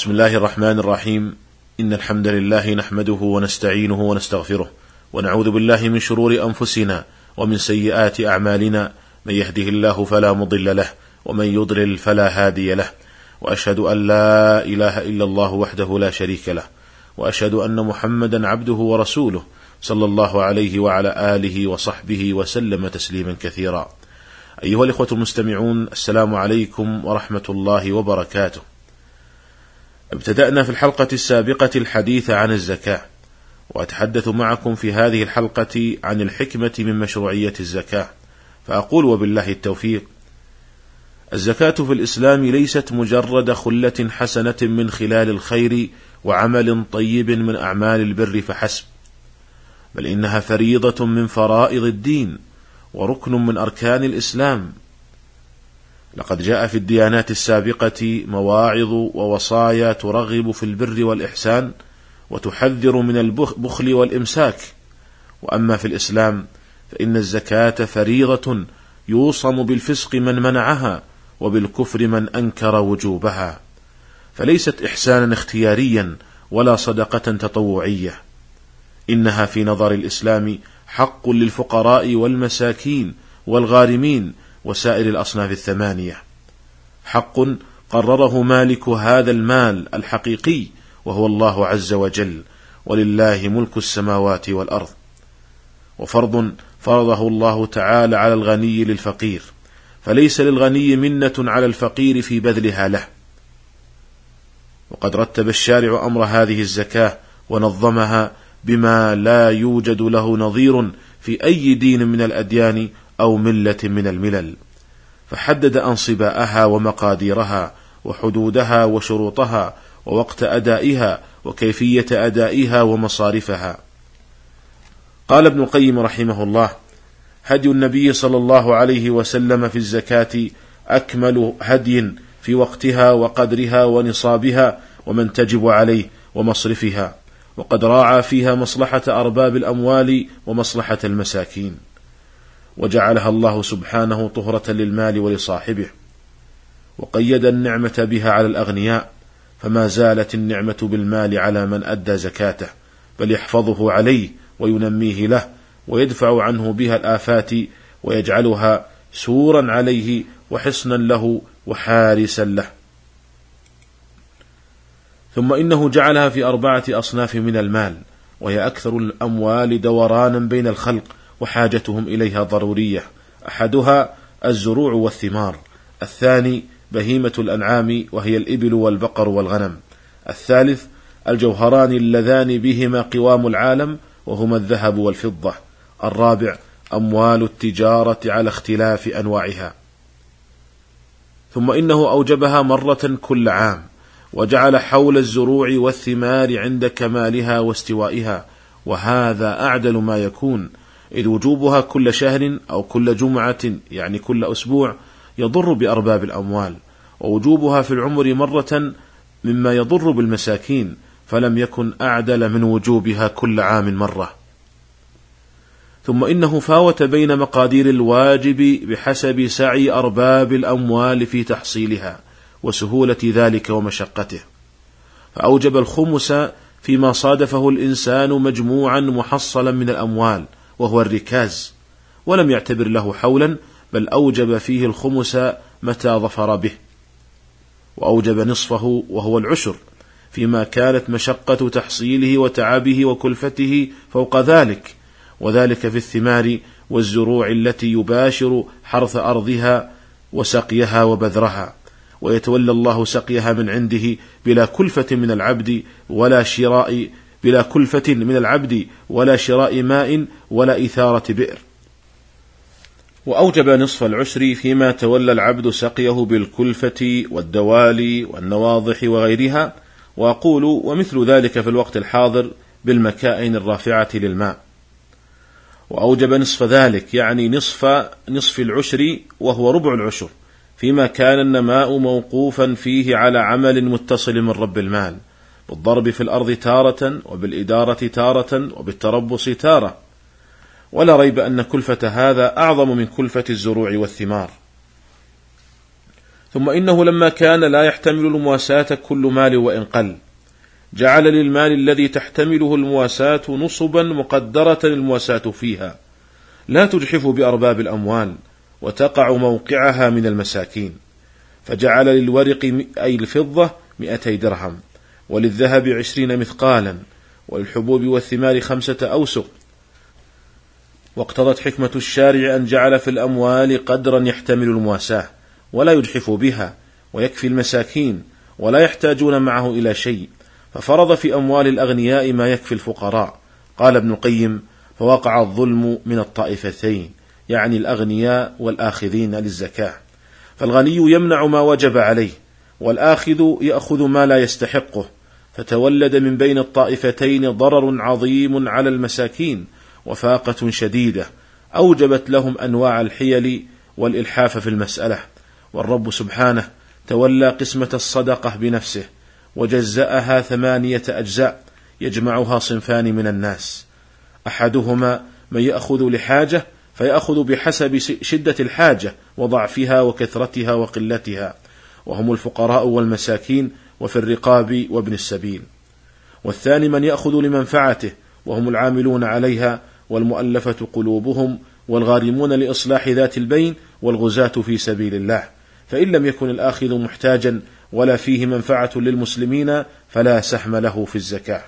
بسم الله الرحمن الرحيم إن الحمد لله نحمده ونستعينه ونستغفره ونعوذ بالله من شرور أنفسنا ومن سيئات أعمالنا من يهده الله فلا مضل له ومن يضلل فلا هادي له وأشهد أن لا إله إلا الله وحده لا شريك له وأشهد أن محمدا عبده ورسوله صلى الله عليه وعلى آله وصحبه وسلم تسليما كثيرا أيها الإخوة المستمعون السلام عليكم ورحمة الله وبركاته ابتدأنا في الحلقة السابقة الحديث عن الزكاة وأتحدث معكم في هذه الحلقة عن الحكمة من مشروعية الزكاة فأقول وبالله التوفيق. الزكاة في الإسلام ليست مجرد خلة حسنة من خلال الخير وعمل طيب من أعمال البر فحسب بل إنها فريضة من فرائض الدين وركن من أركان الإسلام. لقد جاء في الديانات السابقة مواعظ ووصايا ترغب في البر والإحسان وتحذر من البخل والإمساك. وأما في الإسلام فإن الزكاة فريضة يوصم بالفسق من منعها وبالكفر من أنكر وجوبها. فليست إحسانا اختياريا ولا صدقة تطوعية. إنها في نظر الإسلام حق للفقراء والمساكين والغارمين وسائر الأصناف الثمانية. حق قرره مالك هذا المال الحقيقي وهو الله عز وجل ولله ملك السماوات والأرض. وفرض فرضه الله تعالى على الغني للفقير فليس للغني منة على الفقير في بذلها له. وقد رتب الشارع أمر هذه الزكاة ونظمها بما لا يوجد له نظير في أي دين من الأديان أو ملة من الملل فحدد أنصباءها ومقاديرها وحدودها وشروطها ووقت أدائها وكيفية أدائها ومصارفها. قال ابن القيم رحمه الله هدي النبي صلى الله عليه وسلم في الزكاة أكمل هدي في وقتها وقدرها ونصابها ومن تجب عليه ومصرفها وقد راعى فيها مصلحة أرباب الأموال ومصلحة المساكين. وجعلها الله سبحانه طهرة للمال ولصاحبه. وقيد النعمة بها على الأغنياء فما زالت النعمة بالمال على من أدى زكاته بل يحفظه عليه وينميه له ويدفع عنه بها الآفات ويجعلها سورا عليه وحصنا له وحارسا له. ثم إنه جعلها في أربعة أصناف من المال وهي أكثر الأموال دورانا بين الخلق وحاجتهم إليها ضرورية. أحدها الزروع والثمار. الثاني بهيمة الأنعام وهي الإبل والبقر والغنم. الثالث الجوهران اللذان بهما قوام العالم وهما الذهب والفضة. الرابع أموال التجارة على اختلاف أنواعها. ثم إنه أوجبها مرة كل عام وجعل حول الزروع والثمار عند كمالها واستوائها وهذا أعدل ما يكون إذ وجوبها كل شهر أو كل جمعة يعني كل أسبوع يضر بأرباب الأموال ووجوبها في العمر مرة مما يضر بالمساكين فلم يكن أعدل من وجوبها كل عام مرة. ثم إنه فاوت بين مقادير الواجب بحسب سعي أرباب الأموال في تحصيلها وسهولة ذلك ومشقته. فأوجب الخمس فيما صادفه الإنسان مجموعا محصلا من الأموال وهو الركاز ولم يعتبر له حولا بل أوجب فيه الخمس متى ظفر به. وأوجب نصفه وهو العشر فيما كانت مشقة تحصيله وتعبه وكلفته فوق ذلك وذلك في الثمار والزروع التي يباشر حرث أرضها وسقيها وبذرها ويتولى الله سقيها من عنده بلا كلفة من العبد ولا شراء بلا كلفة من العبد ولا شراء ماء ولا إثارة بئر. وأوجب نصف العشر فيما تولى العبد سقيه بالكلفة والدوالي والنواضح وغيرها. وأقول ومثل ذلك في الوقت الحاضر بالمكائن الرافعة للماء. وأوجب نصف ذلك يعني نصف نصف العشر وهو ربع العشر فيما كان النماء موقوفا فيه على عمل متصل من رب المال. بالضرب في الأرض تارة وبالإدارة تارة وبالتربص تارة. ولا ريب أن كلفة هذا أعظم من كلفة الزروع والثمار. ثم إنه لما كان لا يحتمل المواساة كل مال وإن قل. جعل للمال الذي تحتمله المواساة نصبا مقدرة المواساة فيها. لا تجحف بأرباب الأموال وتقع موقعها من المساكين. فجعل للورق أي الفضة مئتي درهم. وللذهب عشرين مثقالا وللحبوب والثمار خمسة أوسق. واقتضت حكمة الشارع أن جعل في الأموال قدرا يحتمل المواساة ولا يجحف بها ويكفي المساكين ولا يحتاجون معه إلى شيء. ففرض في أموال الأغنياء ما يكفي الفقراء. قال ابن القيم فوقع الظلم من الطائفتين يعني الأغنياء والآخذين للزكاة. فالغني يمنع ما وجب عليه والآخذ يأخذ ما لا يستحقه. فتولد من بين الطائفتين ضرر عظيم على المساكين وفاقة شديدة أوجبت لهم أنواع الحيل والإلحاف في المسألة. والرب سبحانه تولى قسمة الصدقة بنفسه وجزأها ثمانية أجزاء يجمعها صنفان من الناس. أحدهما من يأخذ لحاجة فيأخذ بحسب شدة الحاجة وضعفها وكثرتها وقلتها. وهم الفقراء والمساكين وفي الرقاب وابن السبيل. والثاني من يأخذ لمنفعته وهم العاملون عليها والمؤلفة قلوبهم والغارمون لإصلاح ذات البين والغزاة في سبيل الله. فإن لم يكن الآخذ محتاجا ولا فيه منفعة للمسلمين فلا سهم له في الزكاة.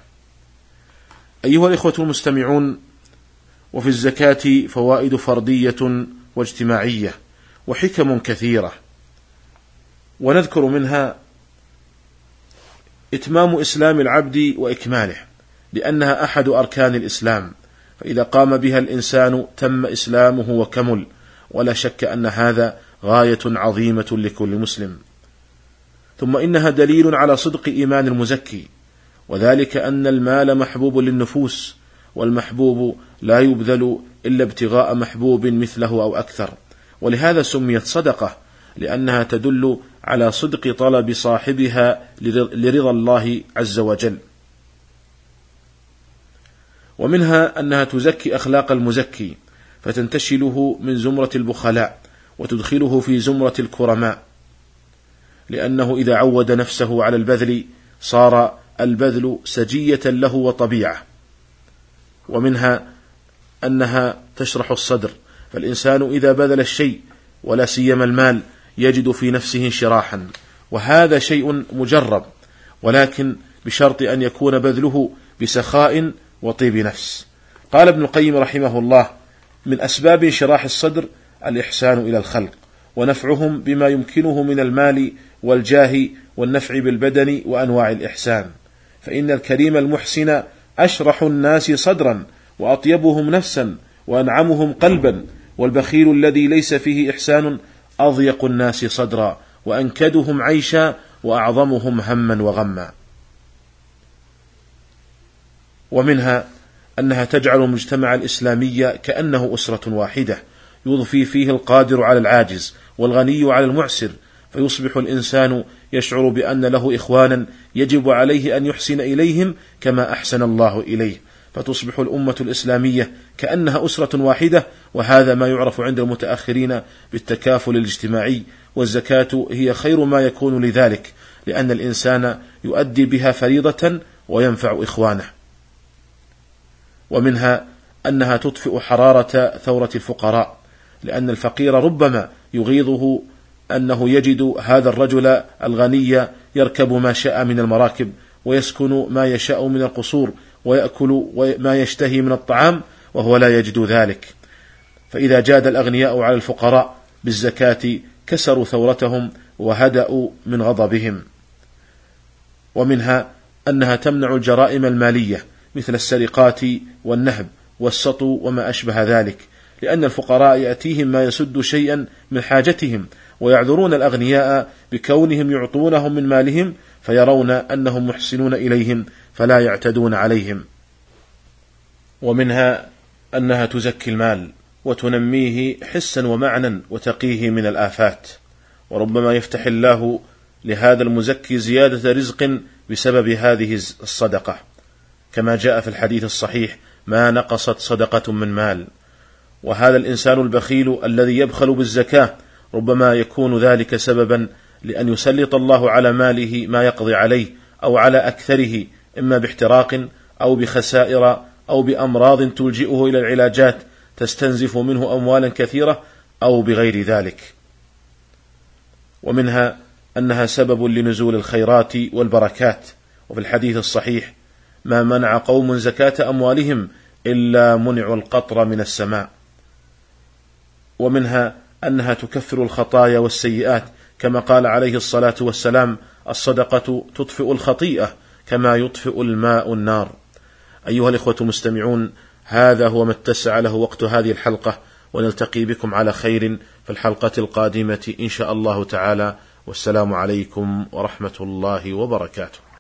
أيها الإخوة المستمعون، وفي الزكاة فوائد فردية واجتماعية وحكم كثيرة، ونذكر منها إتمام إسلام العبد وإكماله، لأنها أحد أركان الإسلام، فإذا قام بها الإنسان تم إسلامه وكمل، ولا شك أن هذا غاية عظيمة لكل مسلم. ثم إنها دليل على صدق إيمان المزكي وذلك أن المال محبوب للنفوس والمحبوب لا يبذل إلا ابتغاء محبوب مثله أو أكثر ولهذا سميت صدقة لأنها تدل على صدق طلب صاحبها لرضا الله عز وجل. ومنها أنها تزكي أخلاق المزكي فتنتشله من زمرة البخلاء وتدخله في زمرة الكرماء. لأنه إذا عود نفسه على البذل صار البذل سجية له وطبيعة. ومنها أنها تشرح الصدر فالإنسان إذا بذل الشيء ولا سيما المال يجد في نفسه انشراحا وهذا شيء مجرب ولكن بشرط أن يكون بذله بسخاء وطيب نفس. قال ابن القيم رحمه الله من أسباب انشراح الصدر الإحسان إلى الخلق ونفعهم بما يمكنه من المال والجاه والنفع بالبدن وأنواع الإحسان. فإن الكريم المحسن أشرح الناس صدرا وأطيبهم نفسا وأنعمهم قلبا والبخيل الذي ليس فيه إحسان أضيق الناس صدرا وأنكدهم عيشا وأعظمهم هما وغما. ومنها أنها تجعل المجتمع الإسلامي كأنه أسرة واحدة يضفي فيه القادر على العاجز والغني على المعسر فيصبح الإنسان يشعر بأن له إخوانا يجب عليه أن يحسن إليهم كما أحسن الله إليه. فتصبح الأمة الإسلامية كأنها أسرة واحدة وهذا ما يعرف عند المتأخرين بالتكافل الاجتماعي والزكاة هي خير ما يكون لذلك لأن الإنسان يؤدي بها فريضة وينفع إخوانه. ومنها أنها تطفئ حرارة ثورة الفقراء لأن الفقير ربما يغيظه أنه يجد هذا الرجل الغني يركب ما شاء من المراكب ويسكن ما يشاء من القصور ويأكل ما يشتهي من الطعام وهو لا يجد ذلك. فإذا جاد الأغنياء على الفقراء بالزكاة كسروا ثورتهم وهدأوا من غضبهم. ومنها أنها تمنع الجرائم المالية مثل السرقات والنهب والسطو وما أشبه ذلك لأن الفقراء يأتيهم ما يسد شيئا من حاجتهم ويعذرون الأغنياء بكونهم يعطونهم من مالهم فيرون أنهم محسنون إليهم فلا يعتدون عليهم. ومنها أنها تزكي المال وتنميه حسا ومعنى وتقيه من الآفات. وربما يفتح الله لهذا المزكي زيادة رزق بسبب هذه الصدقة. كما جاء في الحديث الصحيح ما نقصت صدقة من مال. وهذا الإنسان البخيل الذي يبخل بالزكاة ربما يكون ذلك سببا لأن يسلط الله على ماله ما يقضي عليه أو على أكثره إما باحتراق أو بخسائر أو بأمراض تلجئه إلى العلاجات تستنزف منه أموالا كثيرة أو بغير ذلك. ومنها أنها سبب لنزول الخيرات والبركات. وفي الحديث الصحيح ما منع قوم زكاة أموالهم إلا منعوا القطر من السماء. ومنها أنها تكفر الخطايا والسيئات كما قال عليه الصلاة والسلام الصدقة تطفئ الخطيئة كما يطفئ الماء النار. أيها الإخوة المستمعون هذا هو ما اتسع له وقت هذه الحلقة ونلتقي بكم على خير في الحلقة القادمة إن شاء الله تعالى. والسلام عليكم ورحمة الله وبركاته.